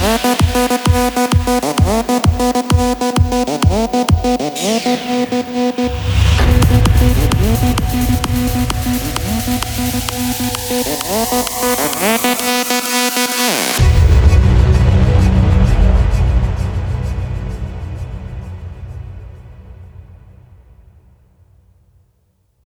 Bye.